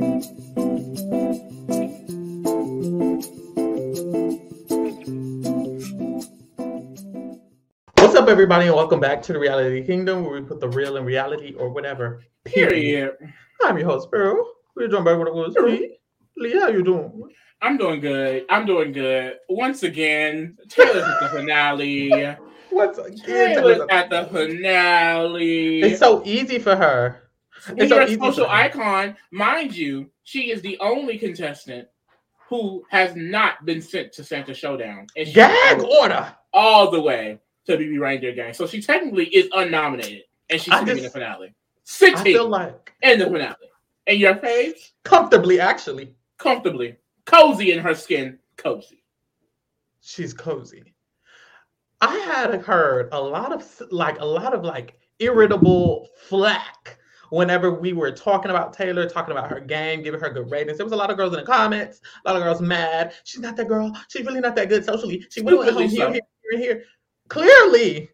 What's up, everybody, and welcome back to the Reality Kingdom, where we put the real in reality or whatever. Period. I'm your host, Pharaoh. We're joined by what was Lee. Lee, how you doing? I'm doing good. I'm doing good. Once again, Taylor's at the finale. What's again? Taylor's at the finale. It's so easy for her. You're a social icon, mind you, she is the only contestant who has not been sent to Santa Showdown. And she Gag order. all the way to BB Reindeer Gang. So she technically is unnominated. And she's I in the finale. I Sitting feel like in the finale. And your face? comfortably, actually, Comfortably. Cozy in her skin. Cozy. she's cozy. I had heard a lot of like a lot of like irritable flack whenever we were talking about Taylor, talking about her game, giving her good ratings. There was a lot of girls in the comments, a lot of girls mad. She's not that girl. She's really not that good socially. She went home here, so. here, here, here. Clearly,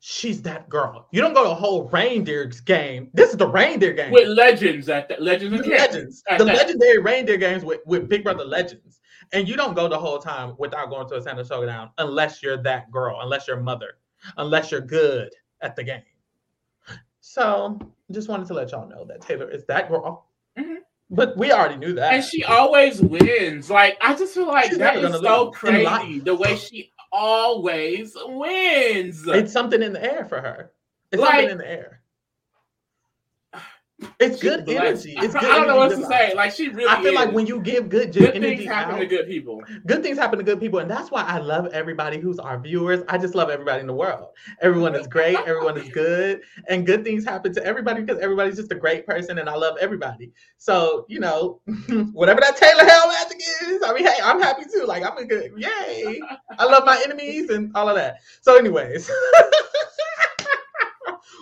she's that girl. You don't go to a whole reindeer's game. This is the reindeer game. With legends at that. Legends The and legends. legends, At the that. legendary reindeer games with, with Big Brother Legends. And you don't go the whole time without going to a Santa Showdown unless you're that girl, unless you're mother, unless you're good at the game. So just wanted to let y'all know that Taylor is that girl. Mhm. But we already knew that. And she always wins. Like I just feel like She's that is so crazy. The way she always wins. it's something in the air for her. It's Like- something in the air. It's good energy. blessed. It's I, good I don't know what to say. Like she really I feel like when you give good, good energy things happen out, to good people. good things happen to good people and that's why i love everybody who's our viewers. I just love everybody in the world. Everyone is great everyone is good and good things happen to everybody because everybody's just a great person and i love everybody. So you know whatever that taylor hell magic is i mean hey i'm happy too. Like i'm a good yay. I love my enemies and all of that. So anyways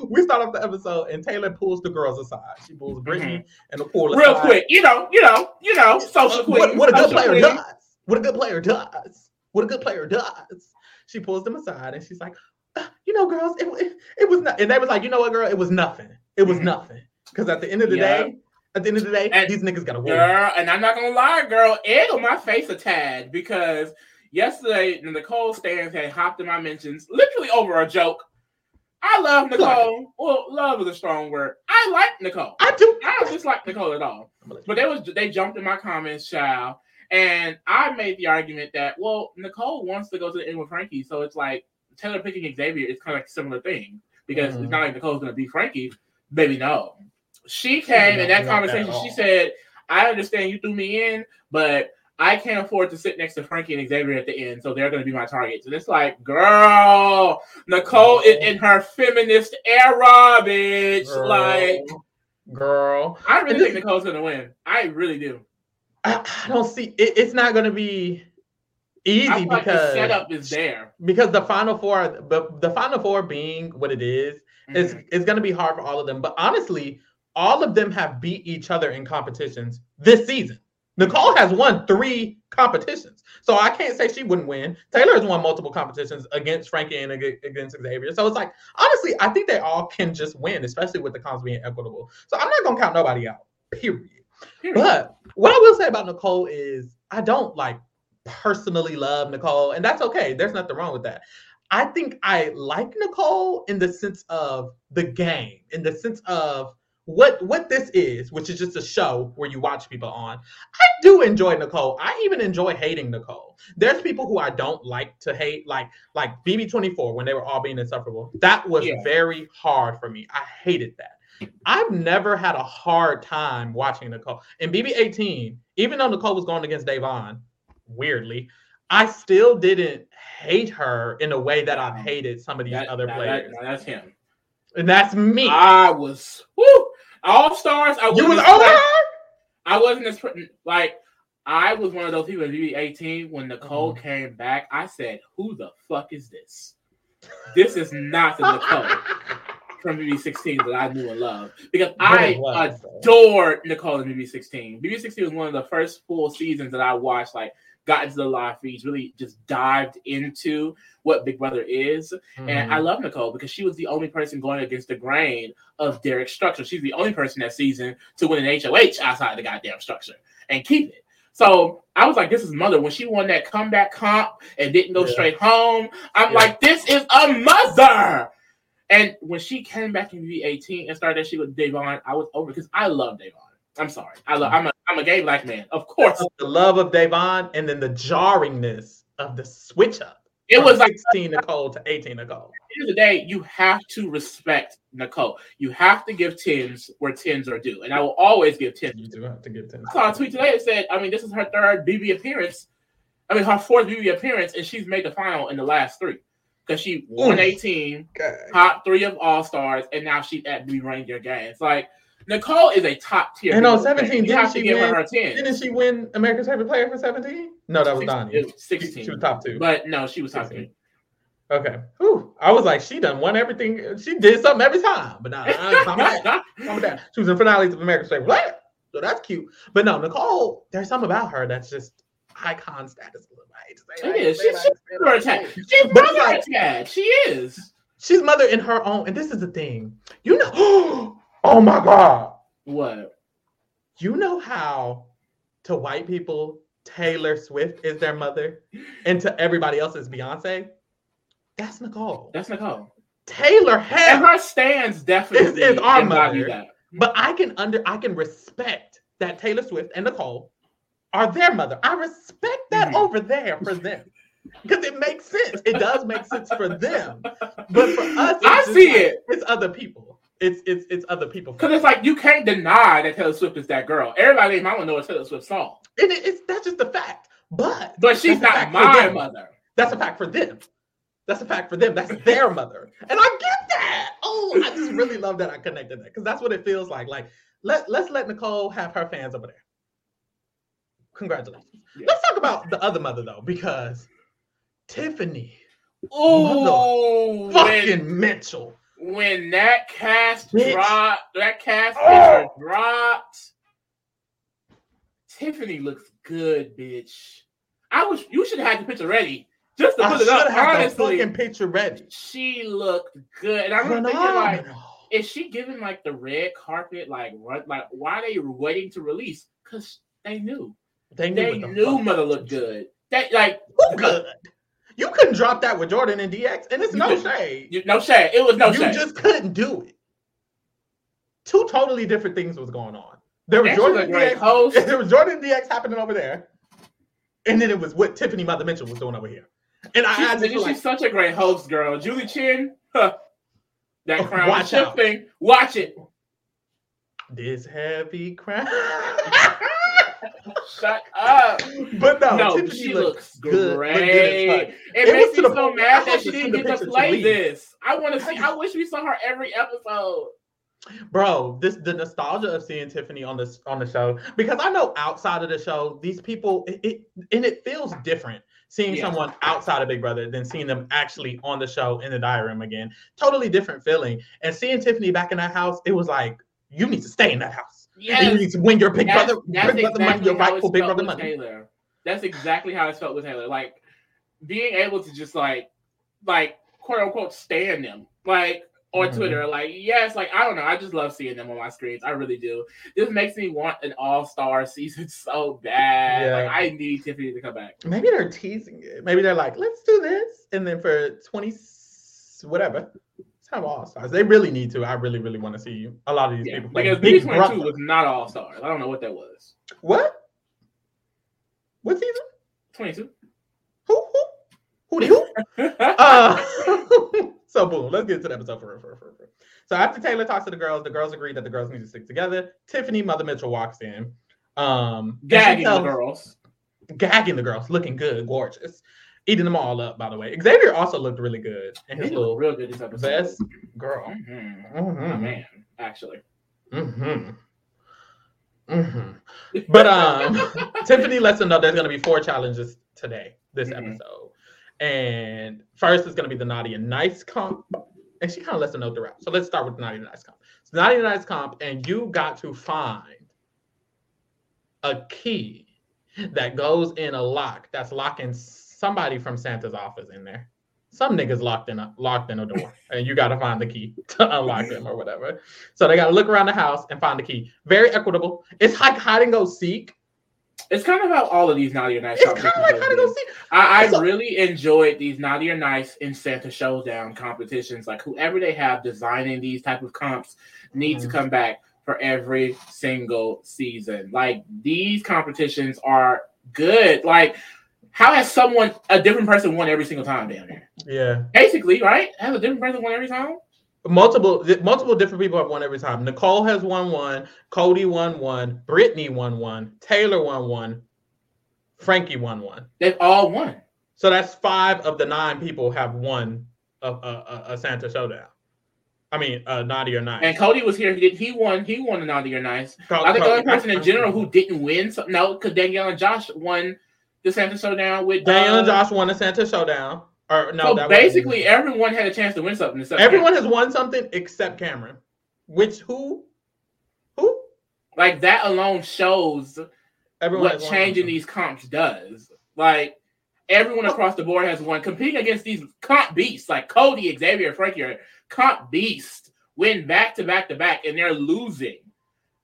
we start off the episode and taylor pulls the girls aside she pulls brittany and the pool Mm-hmm. Real quick, you know, you know, you know, social Uh, queen. What, what a good player queen. does. What a good player does. What a good player does. She pulls them aside and she's like, "Uh, you know, girls, it, it, it was not. And they was like, you know what, girl, it was nothing. It was Mhm. nothing. Because at the end of the Yeah. day, at the end of the day, And- these niggas gotta win. Girl, and I'm not gonna lie, girl, egg on my face a tad because yesterday Nicole Stans had hopped in my mentions, literally over a joke. I love Nicole. Well, love is a strong word. I like Nicole. I do. I don't dislike Nicole at all. But they was they jumped in my comments, child, and I made the argument that well, Nicole wants to go to the end with Frankie, so it's like Taylor picking Xavier is kind of like a similar thing because Mhm. it's not like Nicole's gonna be Frankie. Baby, no. She came in that want that conversation. She said, "I understand you threw me in, but." I can't afford to sit next to Frankie and Xavier at the end, so they're going to be my targets. And it's like, girl, Nicole is in her feminist era, bitch. Girl, Like, girl, I really think Nicole's going to win. I really do. I, I don't see. It, it's not gonna be easy feel the because setup is there. because the final four, but the final four being what it is, it's Mhm. it's going to be hard for all of them. But honestly, all of them have beat each other in competitions this season. Nicole has won three competitions, so I can't say she wouldn't win. Taylor has won multiple competitions against Frankie and against Xavier. So it's like honestly, I think they all can just win, especially with the cons being equitable. So I'm not gonna count nobody out. Period. Period. But what I will say about Nicole is I don't like personally love Nicole, and that's okay. There's nothing wrong with that. I think I like Nicole in the sense of the game, in the sense of what what this is, which is just a show where you watch people on. I do enjoy Nicole. I even enjoy hating Nicole. There's people who I don't like to hate, like like BB24 when they were all being insufferable. That was Yeah. very hard for me. I hated that. I've never had a hard time watching Nicole. In BB18, even though Nicole was going against Da'Vonne, weirdly, I still didn't hate her in a way that I've hated some of these That- other now players. That, that's him. and that's me. I was woo, all stars. I you was wasn't over her? I wasn't as like I was one of those people in BB18 when Nicole Mm-hmm. came back. I said, "Who the fuck is this? This is not the Nicole from BB16 that I knew and loved because But I was, adored Nicole in BB16. BB16 was one of the first full seasons that I watched, like got into the live feeds, really just dived into what Big Brother is. Mm-hmm. And I love Nicole because she was the only person going against the grain of Derrick structure. She's the only person that season to win an HOH outside the goddamn structure and keep it. So I was like, this is mother. When she won that comeback comp and didn't go yeah. straight home, I'm yeah. like, this is a mother. And when she came back in BB18 and started that shit with Da'Vonne, I was over because I love Da'Vonne. I'm sorry. I love I'm a I'm a gay black man. Of course. The love of Da'Vonne and then the jarringness of the switch up. It was like 16 Nicole to 18 Nicole. At the end of the day, you have to respect Nicole. You have to give tens where tens are due. And I will always give tens. You do have to give tens. I saw a tweet today that said, I mean, this is her third BB appearance. I mean, her fourth BB appearance, and she's made the final in the last three. Because she won 18, top three of All Stars, and now she's at BB Reindeer Games. Like, Nicole is a top tier. And on 17, didn't she win, her 10. Didn't she win America's favorite player for 17? No, that was Donny. 16. She, she, was top two. But no, she was top 16. three. Okay. Whew. I was like, she done won everything. She did something every time. But now, nah, down. She was in finales of America's favorite player. So that's cute. But no, Nicole, there's something about her that's just icon status. It is. She's, mother attached. She's mother attached. She is. She's mother in her own. And this is the thing. You know, Oh my God. What? You know how to white people, Taylor Swift is their mother, and to everybody else is Beyonce? That's Nicole. That's Nicole. Taylor has and her stands definitely is, is our mother. But I can under I can respect that Taylor Swift and Nicole are their mother. I respect that mm-hmm. over there for them because it makes sense. It does make sense for them, but for us, I see like, it. It's other people it's it's it's other people. Because it's like you can't deny that Taylor Swift is that girl. Everybody in my know a Taylor Swift song. And it, it's that's just the fact. But but she's not my mother. That's a fact for them. That's a fact for them. That's their mother. And I get that. Oh, I just really love that I connected that because that's what it feels like. Like let let's let Nicole have her fans over there. Congratulations. Yeah. Let's talk about the other mother though, because Tiffany. Oh, fucking Mitchell when that cast dropped, that cast oh. dropped. Tiffany looks good, bitch. I wish you should have had the picture ready just to put it up. Honestly, fucking picture ready. She looked good, and I'm thinking like, is she giving like the red carpet? Like, what? Like, why are they waiting to release? Because they knew. They knew, they knew Mother looked good. That like who good? You couldn't drop that with Jordan and DX, and it's you no shade. You, no shade. It was no you shade. You just couldn't do it. Two totally different things was going on. There was Jordan and DX. Host. There was Jordan and DX happening over there, and then it was what Tiffany Mother Mitchell was doing over here. And I, I she's like, such a great host, girl. Julie Chen, huh, that oh, crown watch shifting. Watch it. This heavy crown. Shut up. But no, no Tiffany she looks, good, great. Look it, it makes me so mad that she didn't get to play this. I want to see. I wish we saw her every episode. Bro, this the nostalgia of seeing Tiffany on this on the show because I know outside of the show, these people it, it and it feels different seeing yeah. someone outside of Big Brother than seeing them actually on the show in the diary room again. Totally different feeling. And seeing Tiffany back in that house, it was like you need to stay in that house. Yes. You need to win your Big that's, Brother, that's big exactly money, your rightful Big Brother money. Taylor. That's exactly how it felt with Taylor. Like being able to just like, like quote unquote, stand them, like on mm-hmm. Twitter. Like, yes, like I don't know. I just love seeing them on my screens. I really do. This makes me want an all star season so bad. Yeah. Like I need Tiffany to come back. Maybe they're teasing it. Maybe they're like, let's do this. And then for 20 whatever, have all stars. They really need to. I really, really want to see a lot of these yeah, people play. Because BB twenty two was not all stars. I don't know what that was. What? What season? Twenty two. Who? Who? Who? who? uh, so boom. Let's get to the episode for real, for real, for real. So after Taylor talks to the girls, the girls agree that the girls need to stick together. Tiffany Mother Mitchell walks in. Um, gagging tells, the girls. Gagging the girls, looking good, gorgeous eating them all up. By the way, Xavier also looked really good and his little real good this episode. Best girl, mm-hmm. Mm-hmm. man, actually. Mm-hmm. Mm-hmm. But um, Tiffany lets them know there's going to be four challenges today, this mm-hmm. episode, and first is going to be the naughty and nice comp, and she kind of lets them know throughout. So let's start with the naughty and nice comp. So naughty and nice comp, and you got to find a key that goes in a lock that's locking somebody from Santa's office in there. Some niggas locked in a locked in a door, and you got to find the key to unlock them or whatever. So they got to look around the house and find the key. Very equitable. It's like hide and go seek. It's kind of how all of these naughty or nice. It's kind of like hide and go seek. I, I So- really enjoyed these naughty or nice in Santa Showdown competitions. Like whoever they have designing these type of comps need to Mhm. come back for every single season. Like these competitions are good. Like how has someone a different person won every single time down there? Yeah. Basically, right? Has a different person won every time? multiple multiple different people have won every time. Nicole has won one, Cody won one, Brittany won one, Taylor won one, Frankie won one. They've all won. So that's five of the nine people have won a, a, a- a Santa Showdown. I mean, uh, naughty or nice. And Cody was here. He did. He won. He won the naughty or nice. Co- I think the Co- only person in general who didn't win. So, no, because Danielle and Josh won the Santa Showdown with Danielle and Josh won the Santa Showdown. Or no, so that basically, everyone had a chance to win something. everyone has won something except Cameron. Which who? Who? like that alone shows Everyone what changing these comps does. Like everyone across the board has won. Competing against these comp beasts like Cody, Xavier, Frankie are comp beasts win back to back to back, and they're losing.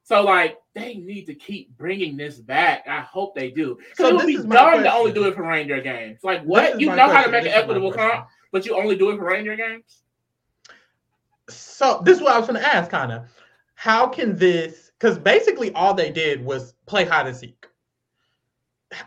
So like they need to keep bringing this back. I hope they do. So it would be dumb to only do it for reindeer games. Like what? You know how to make This an equitable question. comp, but you only do it for reindeer games. so this is what I was going to ask, kind of. How can this? Because basically, all they did was play hide and seek.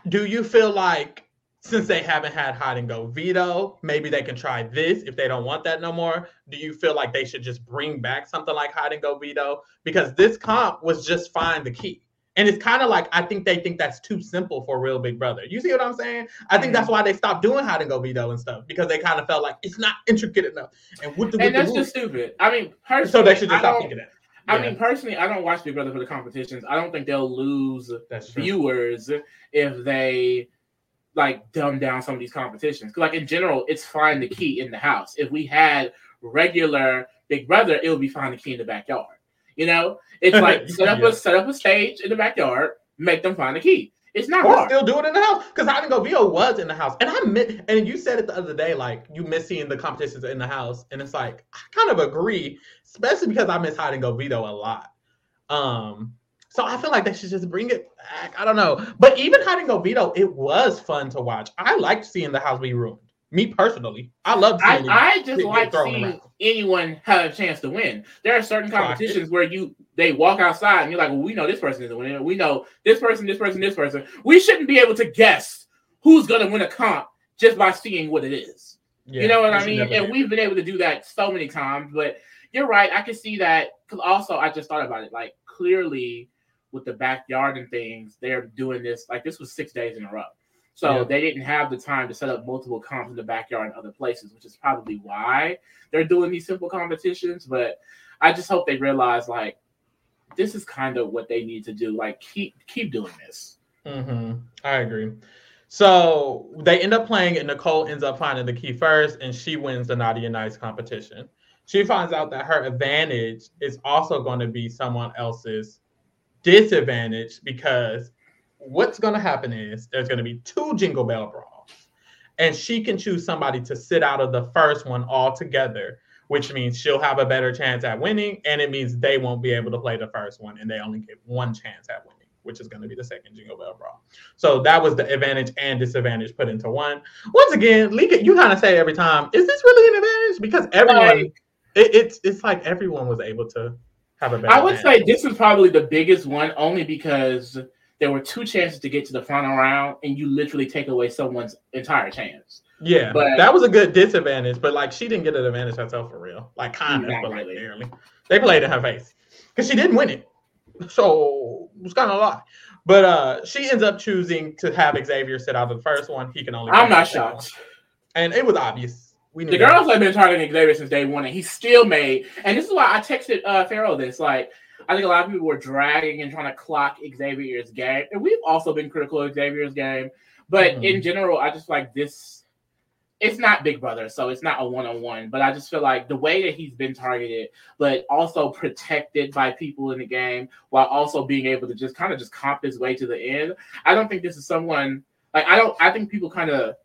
Do you feel like since they haven't had hide and go veto, maybe they can try this if they don't want that no more? Do you feel like they should just bring back something like hide and go veto? Because this comp was just find the key. And it's kind of like I think they think that's too simple for Real Big Brother. You see what I'm saying? I think that's mm-hmm. why they stopped doing hide and go veto and stuff because they kind of felt like it's not intricate enough. And what the, And that's the just stupid. I mean, personally, so they should just I stop thinking that. I mean, personally, I don't watch Big Brother for the competitions. I don't think they'll lose viewers if they like dumb down some of these competitions. 'Cause, like in general, it's find the key in the house. If we had regular Big Brother, it would be find the key in the backyard. You know, it's like set up Yeah. a set up a stage in the backyard, make them find the key. It's not Or hard. still do it in the house because hide and go was in the house, and I miss, and you said it the other day, like you miss seeing the competitions in the house, and it's like I kind of agree, especially because I miss hide and go veto a lot. Um, so I feel like they should just bring it back. I don't know, but even and go it was fun to watch. I liked seeing the house be ruined. Me personally, I love. I. I just like seeing around. anyone have a chance to win. There are certain competitions where you they walk outside and you're like, well, we know this person is winner. We know this person, this person, this person. We shouldn't be able to guess who's going to win a comp just by seeing what it is. Yeah, you know what I mean? And we've been able to do that so many times. But you're right. I can see that because also I just thought about it. Like clearly with the backyard and things, they're doing this. Like this was six days in a row. So Yeah. they didn't have the time to set up multiple comps in the backyard and other places, which is probably why they're doing these simple competitions. But I just hope they realize like this is kind of what they need to do. Like keep keep doing this. hmm I agree. So they end up playing, and Nicole ends up finding the key first, and she wins the Naughty and Nice competition. She finds out that her advantage is also going to be someone else's disadvantage because what's going to happen is there's going to be two Jingle Bell brawls, and she can choose somebody to sit out of the first one altogether, which means she'll have a better chance at winning, and it means they won't be able to play the first one, and they only get one chance at winning, which is going to be the second Jingle Bell brawl. So that was the advantage and disadvantage put into one. Once again, Lika, you kind of say every time, is this really an advantage? Because everyone, Like, it, it's it's like everyone was able to have a better. I would say this is probably the biggest one only because there were two chances to get to the final round and you literally take away someone's entire chance. yeah, but- that was a good disadvantage. But like, she didn't get an advantage herself for real, like kind of, but like really. barely. They played in her face because she didn't win it, so it was kind of a lot. But uh, she ends up choosing to have Xavier sit out of the first one. He can only. I'm not the second one. shocked. and it was obvious. We The that. girls have been targeting Xavier since day one, and he still made. And this is why I texted uh, Pharaoh this. Like, I think a lot of people were dragging and trying to clock Xavier's game, and we've also been critical of Xavier's game. But Mhm. in general, I just like this. it's not Big Brother, so it's not a one on one. But I just feel like the way that he's been targeted, but also protected by people in the game, while also being able to just kind of just comp his way to the end. I don't think this is someone like I don't. I think people kind of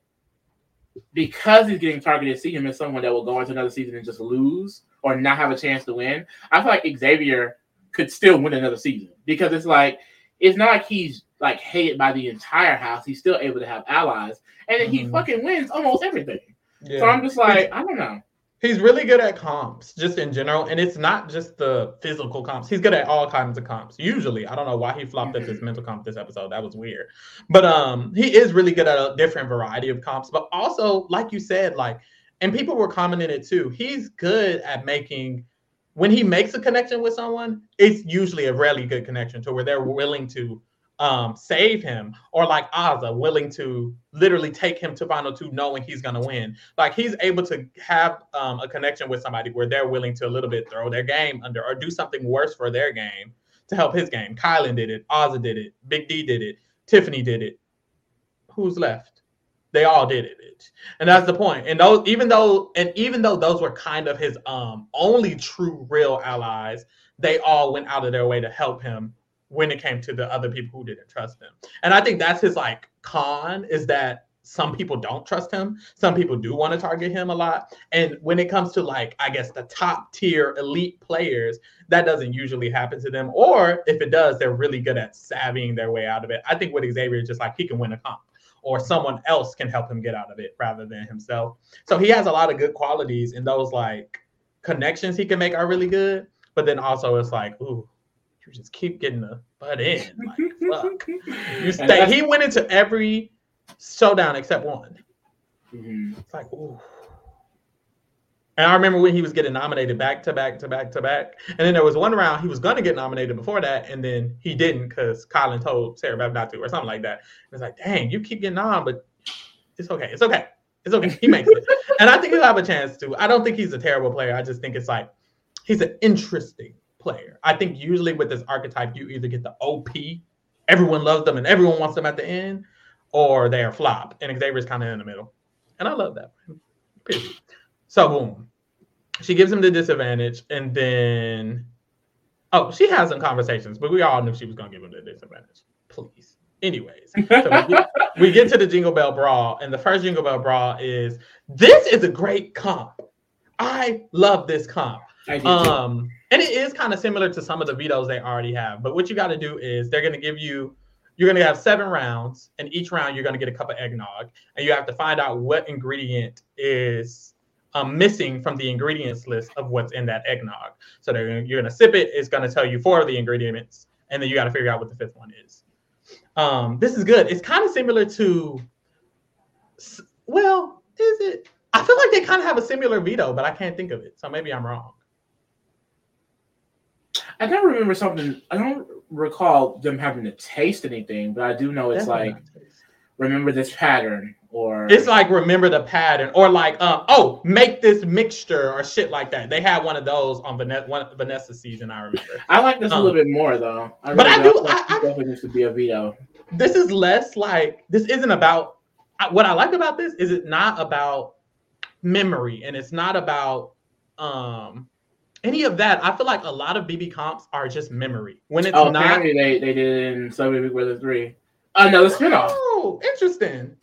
because he's getting targeted, see him as someone that will go into another season and just lose or not have a chance to win. I feel like Xavier could still win another season because it's like it's not like he's like hated by the entire house. He's still able to have allies, and then mm-hmm. he fucking wins almost everything. Yeah. So I'm just like, I don't know. He's really good at comps, just in general, and it's not just the physical comps. He's good at all kinds of comps. Usually, I don't know why he flopped mm-hmm. at this mental comp this episode. That was weird, but um, he is really good at a different variety of comps. But also, like you said, like, and people were commenting it too. He's good at making when he makes a connection with someone, it's usually a really good connection to where they're willing to um, save him, or like Azah, willing to literally take him to final two, knowing he's gonna win. Like he's able to have um, a connection with somebody where they're willing to a little bit throw their game under or do something worse for their game to help his game. Kyland did it, Azah did it, Big D did it, Tiffany did it. Who's left? They all did it, and that's the point. And those, even though, and even though those were kind of his um only true real allies, they all went out of their way to help him when it came to the other people who didn't trust him. And I think that's his like con is that some people don't trust him. Some people do want to target him a lot. And when it comes to like, I guess the top tier elite players, that doesn't usually happen to them. Or if it does, they're really good at savvying their way out of it. I think with Xavier, just like he can win a comp or someone else can help him get out of it rather than himself. So he has a lot of good qualities and those like connections he can make are really good. But then also it's like, ooh, you just keep getting the butt in. Like, fuck. You stay. He went into every showdown except one. Mm-hmm. It's like, ooh. And I remember when he was getting nominated back to back to back to back. And then there was one round he was going to get nominated before that, and then he didn't because Colin told Sarah Beth not to, or something like that. And it's like, dang, you keep getting on, but it's okay. It's okay. It's okay. He makes it. and I think he'll have a chance to. I don't think he's a terrible player. I just think it's like he's an interesting player. I think usually with this archetype, you either get the OP, everyone loves them and everyone wants them at the end, or they're flop. And Xavier's kind of in the middle. And I love that. Period. So boom. She gives him the disadvantage, and then oh, she has some conversations, but we all knew she was gonna give him the disadvantage. Please. Anyways, so we, get, we get to the Jingle Bell Brawl, and the first Jingle Bell Brawl is this is a great comp. I love this comp. Um, and it is kind of similar to some of the vetoes they already have. But what you got to do is they're going to give you, you're going to have seven rounds, and each round you're going to get a cup of eggnog, and you have to find out what ingredient is um, missing from the ingredients list of what's in that eggnog. So you're going to sip it. It's going to tell you four of the ingredients, and then you got to figure out what the fifth one is. Um, this is good. It's kind of similar to, well, is it? I feel like they kind of have a similar veto, but I can't think of it. So maybe I'm wrong. I don't remember something. I don't recall them having to taste anything, but I do know it's Definitely like remember this pattern or it's like remember the pattern or like um oh make this mixture or shit like that. They had one of those on Vanessa one Vanessa season. I remember. I like this um, a little bit more though. I but I do. I, I, definitely used to be a veto. This is less like this isn't about. What I like about this is it's not about memory and it's not about um any of that, I feel like a lot of BB comps are just memory. When it's oh, not, they they did it in Celebrity Big Brother three. Another spinoff. Oh, interesting.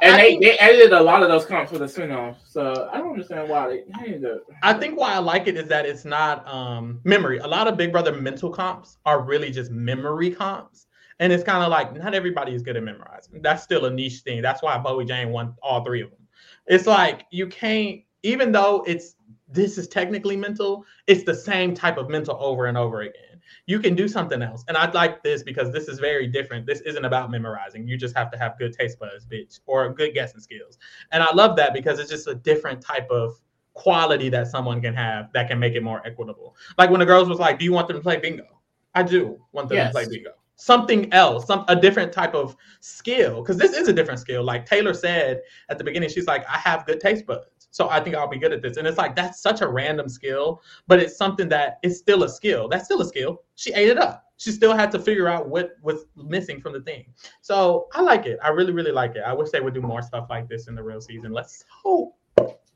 And I they, think, they edited a lot of those comps for the spinoff, so I don't understand why they hated it. I think why I like it is that it's not um, memory. A lot of Big Brother mental comps are really just memory comps. And it's kind of like not everybody is good at memorizing. That's still a niche thing. That's why Bowie Jane won all three of them. It's like you can't, even though it's this is technically mental, it's the same type of mental over and over again. You can do something else. And I like this because this is very different. This isn't about memorizing. You just have to have good taste buds, bitch, or good guessing skills. And I love that because it's just a different type of quality that someone can have that can make it more equitable. Like when the girls was like, Do you want them to play bingo? I do want them yes. to play bingo. Something else, some a different type of skill. Because this is a different skill. Like Taylor said at the beginning, she's like, I have good taste buds. So I think I'll be good at this. And it's like that's such a random skill, but it's something that is still a skill. That's still a skill. She ate it up. she still had to figure out what was missing from the thing. So I like it. I really, really like it. I wish they would do more stuff like this in the real season. Let's hope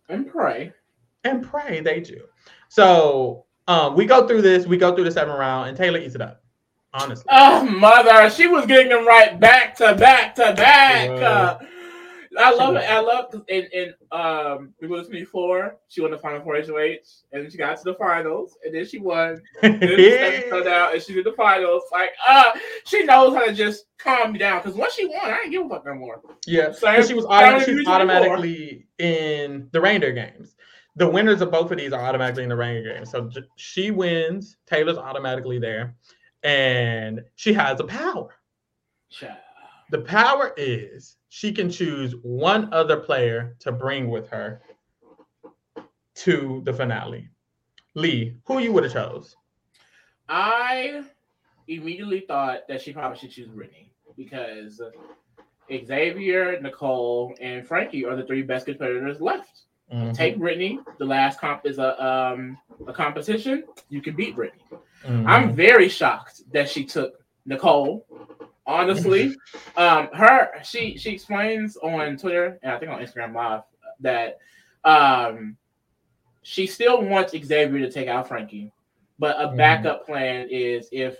and pray and pray they do. So um, we go through this. We go through the seven round, and Taylor eats it up. Honestly. Oh, mother, she was getting them right back to back to back. Uh, I love it. I love in in um we was before she won the final four HOH and she got to the finals and then she won. then the down and she did the finals. Like uh she knows how to just calm me down because once she won, I didn't give a fuck no more. Yeah, so she was autom- automatically in the reindeer games. The winners of both of these are automatically in the reindeer games. So she wins, Taylor's automatically there, and she has a power. Child. The power is she can choose one other player to bring with her to the finale. Lee, who you would have chose? I immediately thought that she probably should choose Brittany because Xavier, Nicole, and Frankie are the three best competitors left. Mm-hmm. Take Brittany. The last comp is a um, a competition. You can beat Brittany. Mm-hmm. I'm very shocked that she took Nicole honestly. um, her she she explains on Twitter and I think on Instagram Live that um she still wants Xavier to take out Frankie, but a mm-hmm. backup mm. plan is if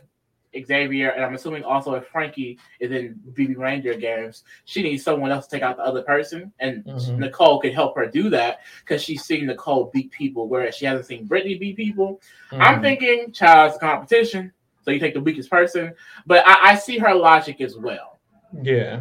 Xavier and I'm assuming also if Frankie is in BB Reindeer games, she needs someone else to take out the other person, and mm-hmm. Nicole could help her do that because she's seen Nicole beat people, whereas she hasn't seen Brittany beat people. Mm-hmm. I'm thinking child's competition. So you take the weakest person. But I, I see her logic as well. Yeah.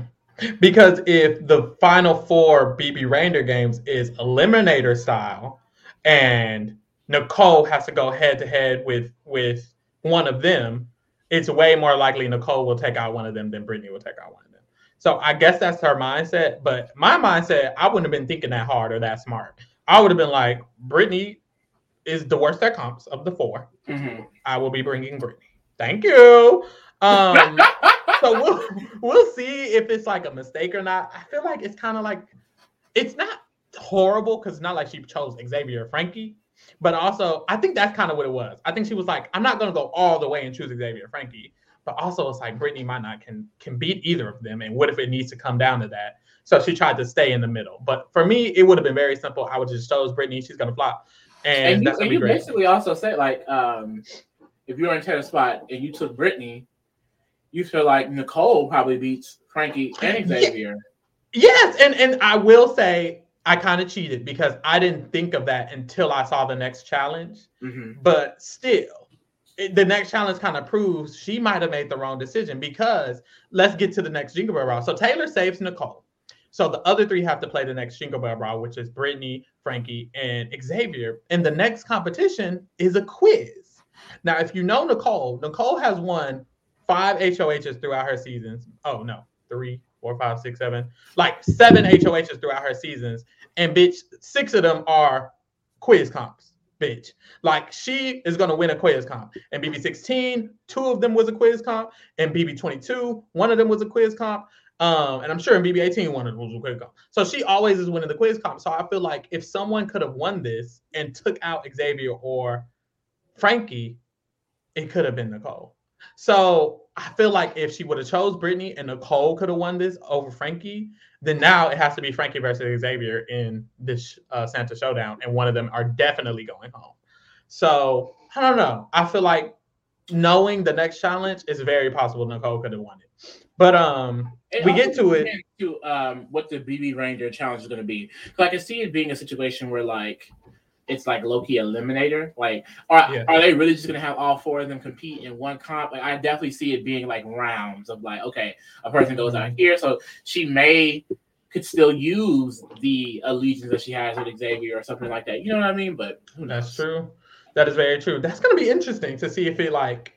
Because if the final four BB Reindeer games is eliminator style and Nicole has to go head to head with with one of them, it's way more likely Nicole will take out one of them than Brittany will take out one of them. So I guess that's her mindset. But my mindset, I wouldn't have been thinking that hard or that smart. I would have been like, Brittany is the worst at comps of the 4 mm-hmm. I will be bringing Brittany. Thank you. Um, so we'll we'll see if it's like a mistake or not. I feel like it's kind of like it's not horrible because it's not like she chose Xavier or Frankie, but also I think that's kind of what it was. I think she was like, I'm not gonna go all the way and choose Xavier or Frankie, but also it's like Brittany might not can can beat either of them, and what if it needs to come down to that? So she tried to stay in the middle. But for me, it would have been very simple. I would just chose Brittany. She's gonna flop, and, and you, and you basically also said like um if you're in tennis spot and you took Brittany, you feel like Nicole probably beats Frankie and Xavier. Yes, and and I will say I kind of cheated because I didn't think of that until I saw the next challenge. Mm-hmm. But still, it, the next challenge kind of proves she might have made the wrong decision because let's get to the next Jingle Bell Brawl. So Taylor saves Nicole. So the other three have to play the next Jingle Bell Brawl, which is Brittany, Frankie, and Xavier. And the next competition is a quiz. Now, if you know Nicole, Nicole has won five HOHs throughout her seasons. Oh no, three, four, five, six, seven, like seven HOHs throughout her seasons. And bitch, six of them are quiz comps. Bitch, like she is gonna win a quiz comp. And BB16, two of them was a quiz comp. And BB22, one of them was a quiz comp. Um, and I'm sure in BB18 one of them was a quiz comp. So she always is winning the quiz comp. So I feel like if someone could have won this and took out Xavier or Frankie, it could have been Nicole. So I feel like if she would have chose Brittany and Nicole could have won this over Frankie, then now it has to be Frankie versus Xavier in this uh, Santa Showdown, and one of them are definitely going home. So I don't know. I feel like knowing the next challenge is very possible Nicole could have won it. But um, it we get to it to um what the BB Reindeer challenge is going to be. So I can see it being a situation where like it's like Loki eliminator. Like, are yeah. are they really just gonna have all four of them compete in one comp? Like, I definitely see it being like rounds of like, okay, a person goes out mm-hmm. here, so she may could still use the allegiance that she has with Xavier or something like that. You know what I mean? But that's true. That is very true. That's gonna be interesting to see if it like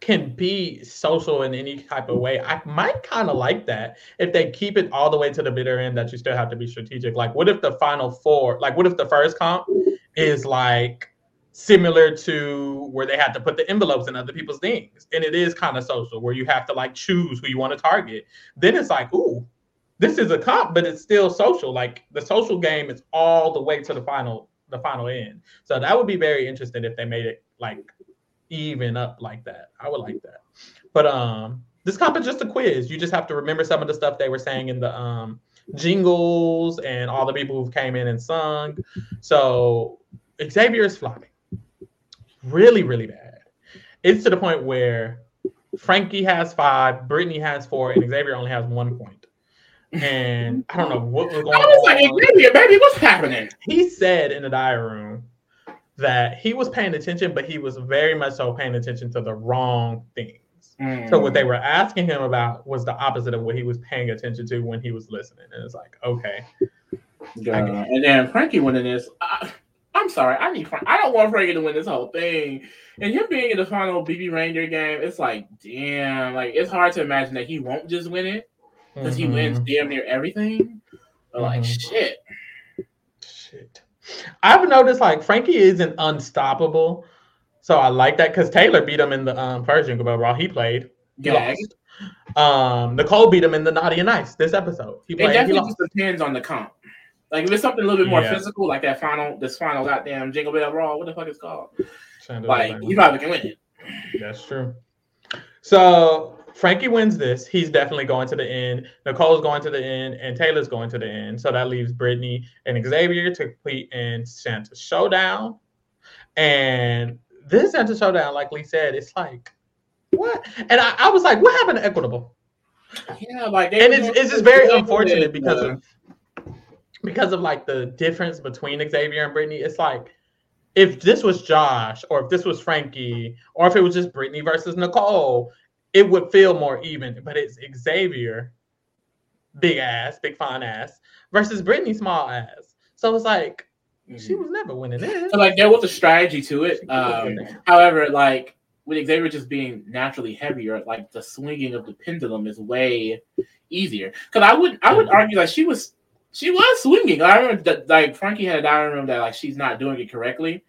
can be social in any type of way. I might kind of like that if they keep it all the way to the bitter end that you still have to be strategic. Like, what if the final four, like, what if the first comp is like similar to where they had to put the envelopes in other people's things. And it is kind of social where you have to like choose who you want to target. Then it's like, ooh, this is a comp, but it's still social. Like the social game is all the way to the final, the final end. So that would be very interesting if they made it like even up like that. I would like that. But um, this comp is just a quiz. You just have to remember some of the stuff they were saying in the um jingles and all the people who came in and sung. So Xavier is flopping really, really bad. It's to the point where Frankie has five, Brittany has four, and Xavier only has one point. And I don't know what was going on. I was like. Xavier, baby, what's happening? He said in the diary room that he was paying attention, but he was very much so paying attention to the wrong things. So what they were asking him about was the opposite of what he was paying attention to when he was listening. And it's like, okay, Yeah. And then Frankie winning this. I, I'm sorry, I need Frank. I don't want Frankie to win this whole thing. And him being in the final BB Reindeer game, it's like, damn, like it's hard to imagine that he won't just win it because he wins Mhm. damn near everything. But like, Mhm. shit. Shit. I've noticed like Frankie isn't unstoppable. So I like that because Taylor beat him in the um, first Jingle Bell Brawl he played. He. Um, Nicole beat him in the Naughty and Nice this episode. He It played. He definitely lost. just depends on the comp. Like if it's something a little bit more Yeah. physical, like that final, this final goddamn Jingle Bell Brawl, what the fuck is called? Like you probably can win it. That's true. So Frankie wins this. He's definitely going to the end. Nicole's going to the end, and Taylor's going to the end. So that leaves Brittany and Xavier to complete in Santa Showdown. And this Santa Showdown, like Lee said, it's like what? And I, I was like, what happened to Equitable? Yeah, like And it's it's just very unfortunate because of because of like the difference between Xavier and Brittany. It's like if this was Josh or if this was Frankie or if it was just Brittany versus Nicole, it would feel more even. But it's Xavier, big ass, big fine ass, versus Brittany, small ass. So it's like she was never winning this. So like there was a strategy to it. Um, however, like with Xavier just being naturally heavier, like the swinging of the pendulum is way easier. Because I would I would argue like she was she was swinging. I remember that like Frankie had a diary room that like she's not doing it correctly,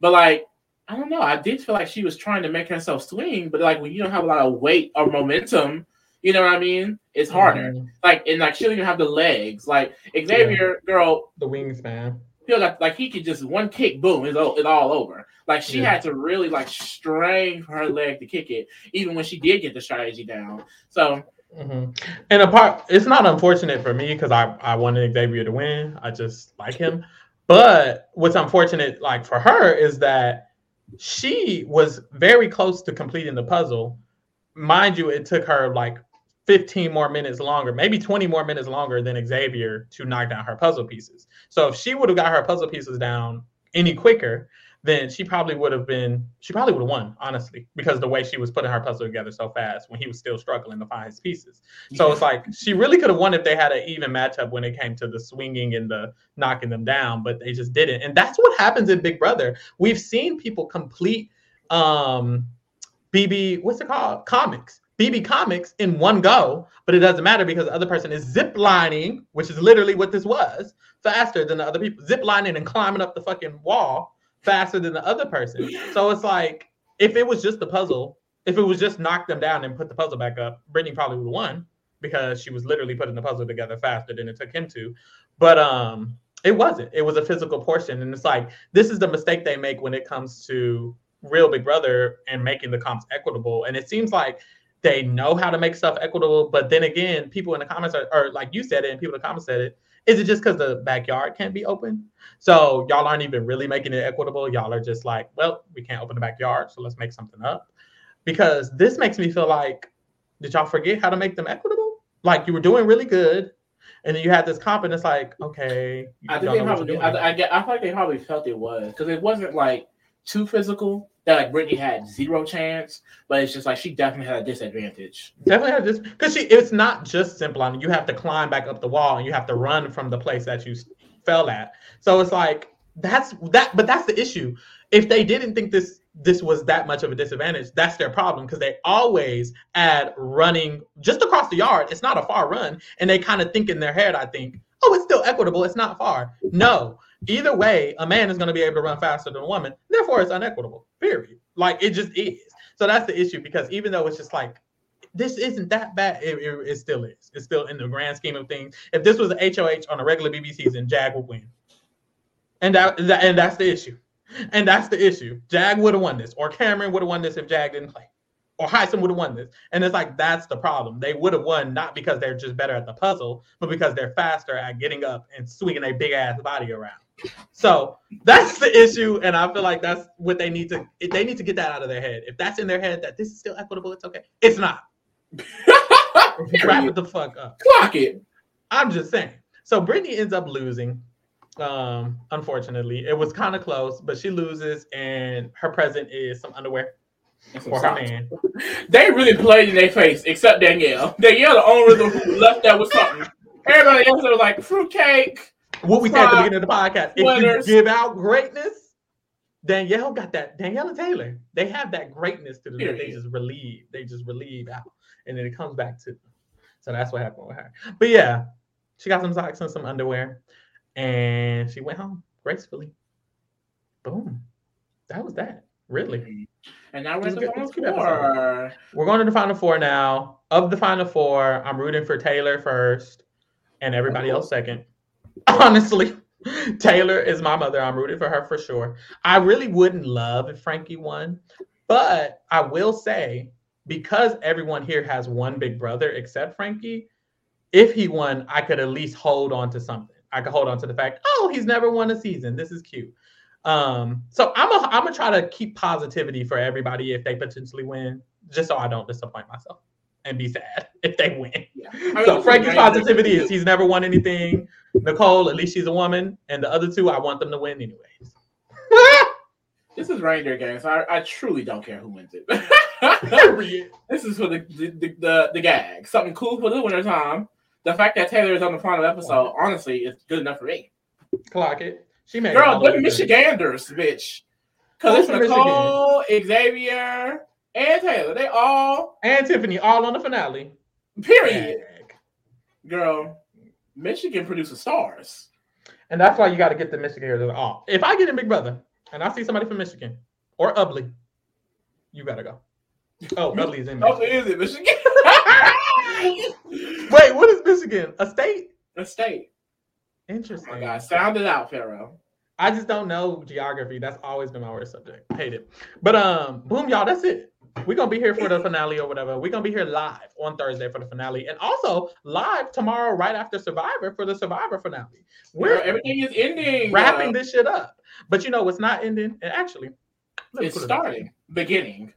but like I don't know. I did feel like she was trying to make herself swing, but like when you don't have a lot of weight or momentum, you know what I mean? It's harder. Mhm. Like and like she don't even have the legs. Like Xavier, girl, The wingspan. Feel like like he could just one kick, boom, it's all, it's all over. Like she Yeah. had to really like strain her leg to kick it, even when she did get the strategy down. So hmm And apart, it's not unfortunate for me because I I wanted Xavier to win. I just like him. But what's unfortunate, like for her, is that she was very close to completing the puzzle. Mind you, it took her like 15 more minutes longer, maybe 20 more minutes longer than Xavier to knock down her puzzle pieces. So if she would have got her puzzle pieces down any quicker, then she probably would have been she probably would have won honestly because the way she was putting her puzzle together so fast when he was still struggling to find his pieces. So it's like she really could have won if they had an even matchup when it came to the swinging and the knocking them down but they just didn't. And that's what happens in big brother. We've seen people complete um bb what's it called? Comics bb comics in one go but it doesn't matter because the other person is ziplining, which is literally what this was faster than the other people ziplining and climbing up the fucking wall faster than the other person. So it's like if it was just the puzzle, if it was just knock them down and put the puzzle back up, Brittany probably would have won because she was literally putting the puzzle together faster than it took him to. But um it wasn't. It was a physical portion. And it's like this is the mistake they make when it comes to real big brother and making the comps equitable. And it seems like they know how to make stuff equitable, but then again, people in the comments are or like you said it and people in the comments said it, is it just because the backyard can't be open? So y'all aren't even really making it equitable. Y'all are just like, well, we can't open the backyard, so let's make something up. Because this makes me feel like, did y'all forget how to make them equitable? Like you were doing really good, and then you had this comp, and it's like, okay, I think they probably I. I get I feel like they probably felt it was because it wasn't like too physical that like Brittany had zero chance, but it's just like she definitely had a disadvantage. Definitely had this because she. It's not just simple. I mean, you have to climb back up the wall, and you have to run from the place that you fell at. So it's like that's that. But that's the issue. If they didn't think this this was that much of a disadvantage, that's their problem because they always add running just across the yard. It's not a far run, and they kind of think in their head, I think, oh, it's still equitable. It's not far. No. Either way, a man is going to be able to run faster than a woman. Therefore, it's unequitable. Period. Like it just is. So that's the issue because even though it's just like this isn't that bad. It, it, it still is. It's still in the grand scheme of things. If this was an HOH on a regular BB season, Jag would win. And that, that and that's the issue. And that's the issue. Jag would have won this, or Cameron would have won this if Jag didn't play, or Hisam would have won this. And it's like that's the problem. They would have won not because they're just better at the puzzle, but because they're faster at getting up and swinging a big ass body around. So that's the issue, and I feel like that's what they need to. They need to get that out of their head. If that's in their head that this is still equitable, it's okay. It's not. Wrap it the fuck up. Clock it. I'm just saying. So Brittany ends up losing. Um, unfortunately, it was kind of close, but she loses, and her present is some underwear for. They really played in their face, except Danielle. Danielle, the only one who left that with something. Everybody else was like fruitcake. What we said at the beginning of the podcast: if you give out greatness, Danielle got that. Danielle and Taylor, they have that greatness to them. that They just relieve. They just relieve out, and then it comes back to. Them. So that's what happened with her. But yeah, she got some socks and some underwear, and she went home gracefully. Boom. That was that. Really. Mm-hmm. And now we're in the final good- it was a good four. We're going to the final four now. Of the final four, I'm rooting for Taylor first and everybody else second. Honestly, Taylor is my mother. I'm rooting for her for sure. I really wouldn't love if Frankie won, but I will say because everyone here has one big brother except Frankie, if he won, I could at least hold on to something. I could hold on to the fact, oh, he's never won a season. This is cute. Um, so I'm a, I'm gonna try to keep positivity for everybody if they potentially win, just so I don't disappoint myself and be sad if they win. Yeah. I So Frankie's positivity is he's never won anything. Nicole, at least she's a woman, and the other two, I want them to win anyways. This is reindeer games. I, I truly don't care who wins it. This is for the the, the the the gag. Something cool for the winter time. The fact that Taylor is on the final episode, honestly, is good enough for me. Clock it. She made Girl, the Michiganders, bitch. Because it's Nicole, Xavier, and Taylor. They all, and Tiffany all on the finale. period. Dag. Girl, Michigan produces stars. And that's why you got to get the Michiganders off. If I get in Big Brother and I see somebody from Michigan or Ubly, you gotta go. Oh, Ubly's in Oh, Michigan. is it Michigan? Wait, what is Michigan? A state? A state. Oh Interesting. my God, sound it out, Pharaoh. I just don't know geography. That's always been my worst subject. Hate it. But um, boom, y'all. That's it. We're gonna be here for the finale or whatever. We're gonna be here live on Thursday for the finale, and also live tomorrow, right after Survivor for the Survivor finale. We're everything is ending. wrapping Uh, this shit up. But you know what's not ending? And actually, It's it starting, beginning.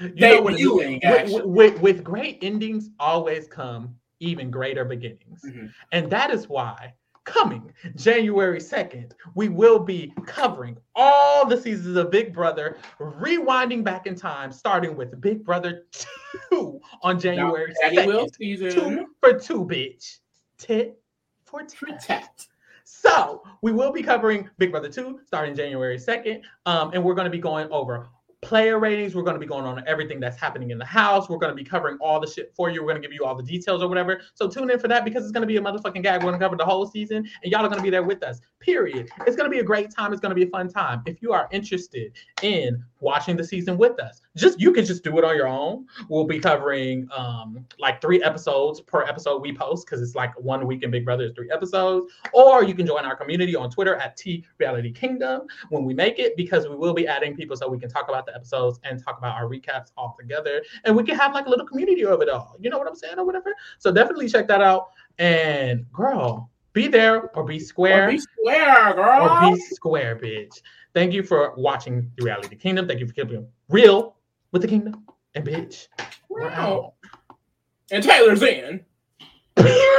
You know it is? Debuting, with, with, with great endings always come even greater beginnings. Mhm. And that is why coming January 2nd, we will be covering all the seasons of Big Brother, rewinding back in time, starting with Big Brother 2 on January Daddy Will 2nd. season. Two for two, bitch. Tit for For tat. tat. So we will be covering Big Brother 2 starting January 2nd. Um, and we're going to be going over player ratings. We're going to be going on everything that's happening in the house. We're going to be covering all the shit for you. We're going to give you all the details or whatever. So tune in for that because it's going to be a motherfucking gag. We're going to cover the whole season and y'all are going to be there with us. Period. It's going to be a great time. It's going to be a fun time. If you are interested in watching the season with us, just you can just do it on your own. We'll be covering um like three episodes per episode we post because it's like one week in Big Brother is three episodes. Or you can join our community on Twitter at T Reality Kingdom when we make it because we will be adding people so we can talk about the episodes and talk about our recaps all together. And we can have like a little community of it all. You know what I'm saying or whatever. So definitely check that out. And girl, be there or be square Or be square, girl. or be square, bitch. Thank you for watching The Reality Kingdom. Thank you for keeping real with the kingdom. And bitch, we're. And Taylor's in.